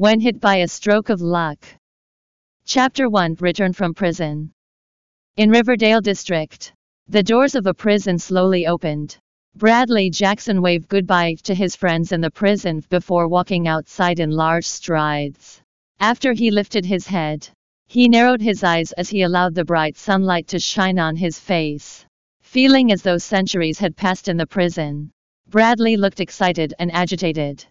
when hit by a stroke of luck. Chapter 1 Return from Prison In Riverdale District, the doors of a prison slowly opened. Bradley Jackson waved goodbye to his friends in the prison before walking outside in large strides. After he lifted his head, he narrowed his eyes as he allowed the bright sunlight to shine on his face. Feeling as though centuries had passed in the prison, Bradley looked excited and agitated.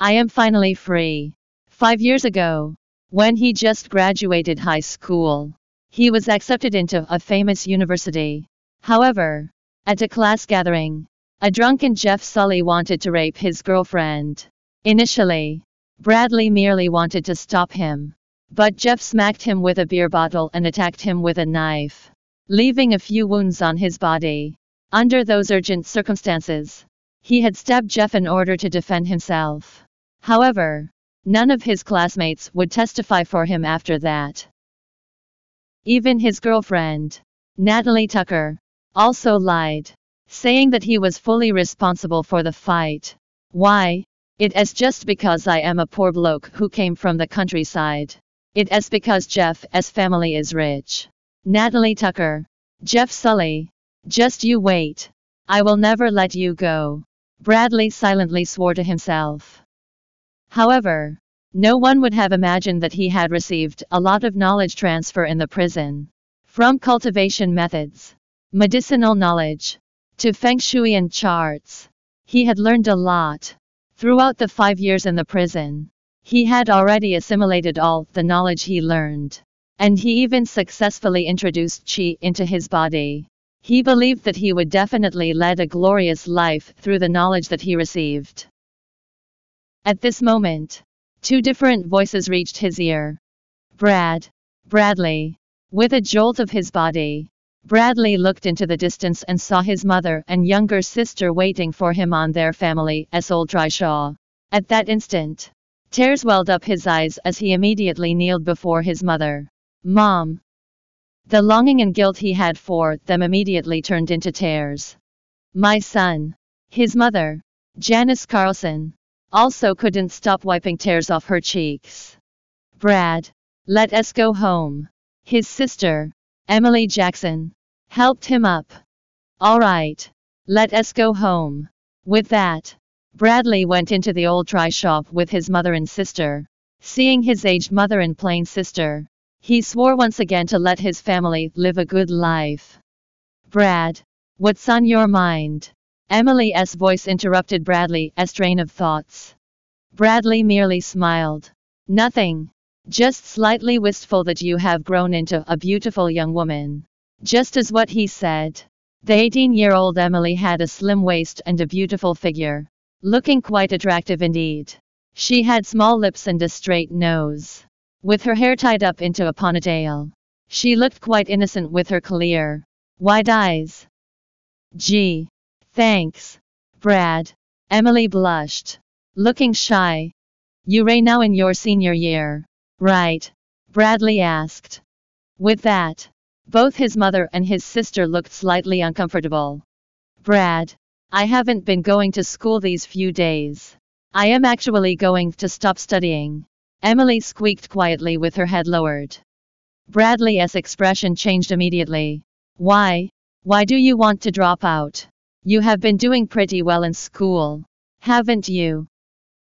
I am finally free. Five years ago, when he just graduated high school, he was accepted into a famous university. However, at a class gathering, a drunken Jeff Sully wanted to rape his girlfriend. Initially, Bradley merely wanted to stop him. But Jeff smacked him with a beer bottle and attacked him with a knife, leaving a few wounds on his body. Under those urgent circumstances, he had stabbed Jeff in order to defend himself. However, none of his classmates would testify for him after that. Even his girlfriend, Natalie Tucker, also lied, saying that he was fully responsible for the fight. Why? It is just because I am a poor bloke who came from the countryside. It is because Jeff's family is rich. Natalie Tucker. Jeff Sully. Just you wait. I will never let you go. Bradley silently swore to himself. However, no one would have imagined that he had received a lot of knowledge transfer in the prison. From cultivation methods, medicinal knowledge, to feng shui and charts. He had learned a lot. Throughout the five years in the prison, he had already assimilated all the knowledge he learned. And he even successfully introduced Qi into his body. He believed that he would definitely lead a glorious life through the knowledge that he received. At this moment, two different voices reached his ear. Brad. Bradley. With a jolt of his body, Bradley looked into the distance and saw his mother and younger sister waiting for him on their family's old trishaw. At that instant, tears welled up his eyes as he immediately kneeled before his mother. Mom! The longing and guilt he had for them immediately turned into tears. My son! His mother, Janice Carlson, also couldn't stop wiping tears off her cheeks. Brad! Let us go home. His sister, Emily Jackson, helped him up. All right. Let us go home. With that, Bradley went into the old trishaw with his mother and sister. Seeing his aged mother and plain sister, he swore once again to let his family live a good life. Brad, what's on your mind? Emily's voice interrupted Bradley Bradley's train of thoughts. Bradley merely smiled. Nothing. Just slightly wistful that you have grown into a beautiful young woman. Just as what he said. The 18 year old Emily had a slim waist and a beautiful figure. Looking quite attractive indeed. She had small lips and a straight nose. With her hair tied up into a ponytail. She looked quite innocent with her clear, wide eyes. Gee. Thanks. Brad. Emily blushed. Looking shy. You are now in your senior year. Right? Bradley asked. With that, both his mother and his sister looked slightly uncomfortable. Brad, I haven't been going to school these few days. I am actually going to stop studying. Emily squeaked quietly with her head lowered. Bradley's expression changed immediately. Why? Why do you want to drop out? You have been doing pretty well in school. Haven't you?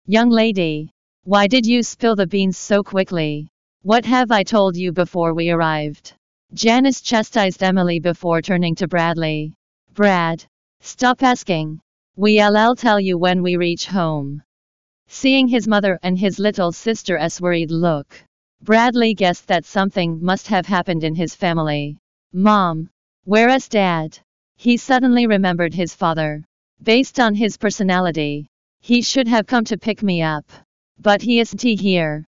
Young lady, why did you spill the beans so quickly? What have I told you before we arrived? Janice chastised Emily before turning to Bradley. Brad, stop asking. We'll tell you when we reach home. Seeing his mother and his little sister sister's worried look, Bradley guessed that something must have happened in his family. Mom, where's dad? He suddenly remembered his father. Based on his personality, he should have come to pick me up. But he isn't here.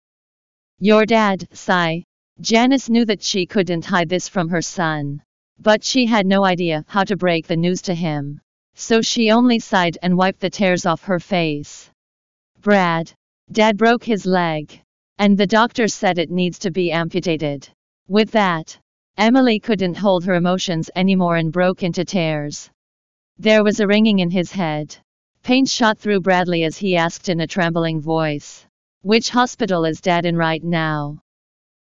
Your dad, sigh. Janice knew that she couldn't hide this from her son. But she had no idea how to break the news to him. So she only sighed and wiped the tears off her face. Brad. Dad broke his leg. And the doctor said it needs to be amputated. With that, Emily couldn't hold her emotions anymore and broke into tears. There was a ringing in his head. Pain shot through Bradley as he asked in a trembling voice. Which hospital is dad in right now?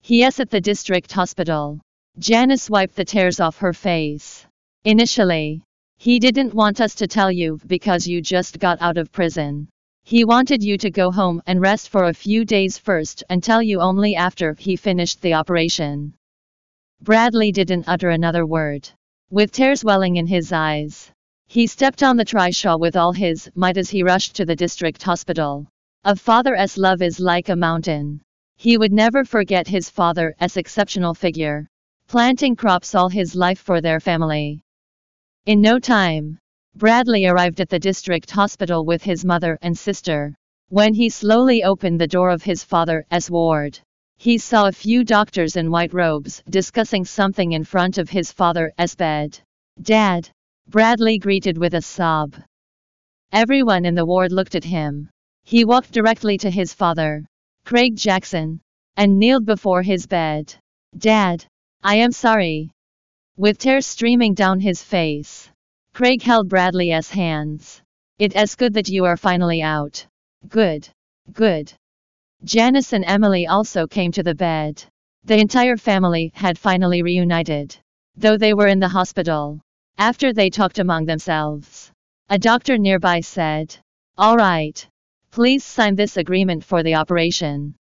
Yes, at the district hospital. Janice wiped the tears off her face. Initially, he didn't want us to tell you because you just got out of prison. He wanted you to go home and rest for a few days first and tell you only after he finished the operation. Bradley didn't utter another word. With tears welling in his eyes, he stepped on the trishaw with all his might as he rushed to the district hospital. A father's love is like a mountain. He would never forget his father's exceptional figure, planting crops all his life for their family. In no time, Bradley arrived at the district hospital with his mother and sister. When he slowly opened the door of his father's ward, he saw a few doctors in white robes discussing something in front of his father's bed. Dad! Bradley greeted with a sob. Everyone in the ward looked at him. He walked directly to his father, Craig Jackson, and kneeled before his bed. Dad! I am sorry. With tears streaming down his face, Craig held Bradley's hands. It's good that you are finally out. Good. Good. Janice and Emily also came to the bed. The entire family had finally reunited. Though they were in the hospital. After they talked among themselves. A doctor nearby said, All right. Please sign this agreement for the operation.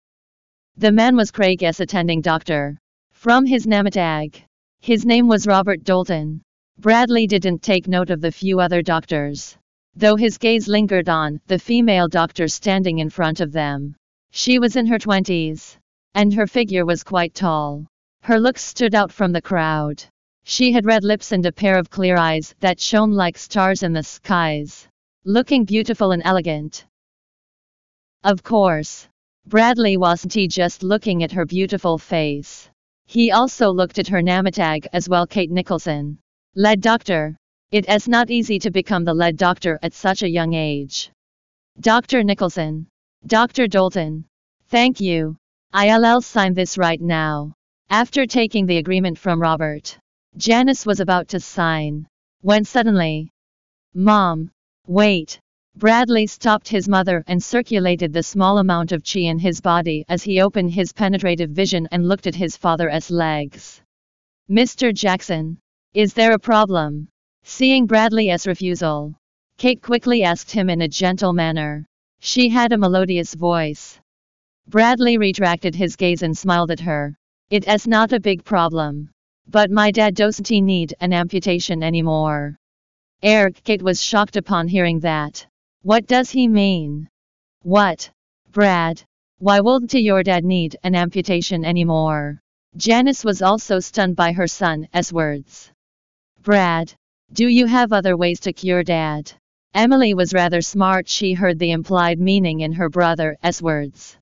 The man was Craig's attending doctor. From his name tag. His name was Robert Dalton. Bradley didn't take note of the few other doctors. Though his gaze lingered on the female doctor standing in front of them. She was in her twenties. And her figure was quite tall. Her looks stood out from the crowd. She had red lips and a pair of clear eyes that shone like stars in the skies. Looking beautiful and elegant. Of course. Bradley wasn't he just looking at her beautiful face. He also looked at her namatag as well Kate Nicholson. Lead doctor. It is not easy to become the lead doctor at such a young age. Dr. Nicholson. Dr. Dalton. Thank you. I'll sign this right now. After taking the agreement from Robert, Janice was about to sign. When suddenly, Mom, wait. Bradley stopped his mother and circulated the small amount of chi in his body as he opened his penetrative vision and looked at his father's legs. Mr. Jackson, is there a problem? Seeing Bradley's refusal, Kate quickly asked him in a gentle manner. She had a melodious voice. Bradley retracted his gaze and smiled at her. It is not a big problem. But my dad doesn't need an amputation anymore. Eric Kate was shocked upon hearing that. What does he mean? What? Brad? Why wouldn't your dad need an amputation anymore? Janice was also stunned by her son's words. Brad, do you have other ways to cure dad? Emily was rather smart. She heard the implied meaning in her brother's words.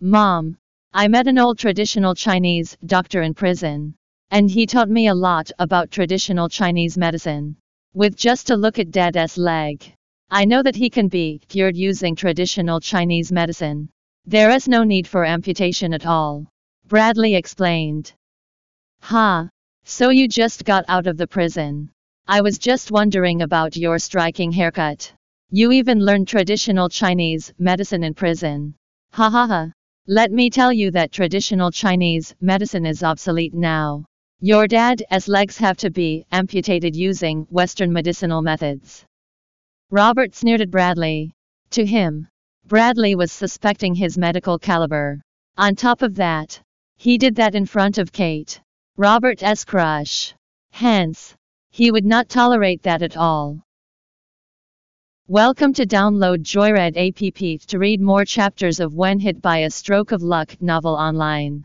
Mom, I met an old traditional Chinese doctor in prison. And he taught me a lot about traditional Chinese medicine. With just a look at dad's leg, I know that he can be cured using traditional Chinese medicine. There is no need for amputation at all. Bradley explained. Ha, so you just got out of the prison. I was just wondering about your striking haircut. You even learned traditional Chinese medicine in prison. Ha ha ha. Let me tell you that traditional Chinese medicine is obsolete now. Your dad's legs have to be amputated using Western medicinal methods. Robert sneered at Bradley. To him, Bradley was suspecting his medical caliber. On top of that, he did that in front of Kate. Robert's crush. Hence, he would not tolerate that at all. Welcome to download Joyread app to read more chapters of When Hit by a Stroke of Luck novel online.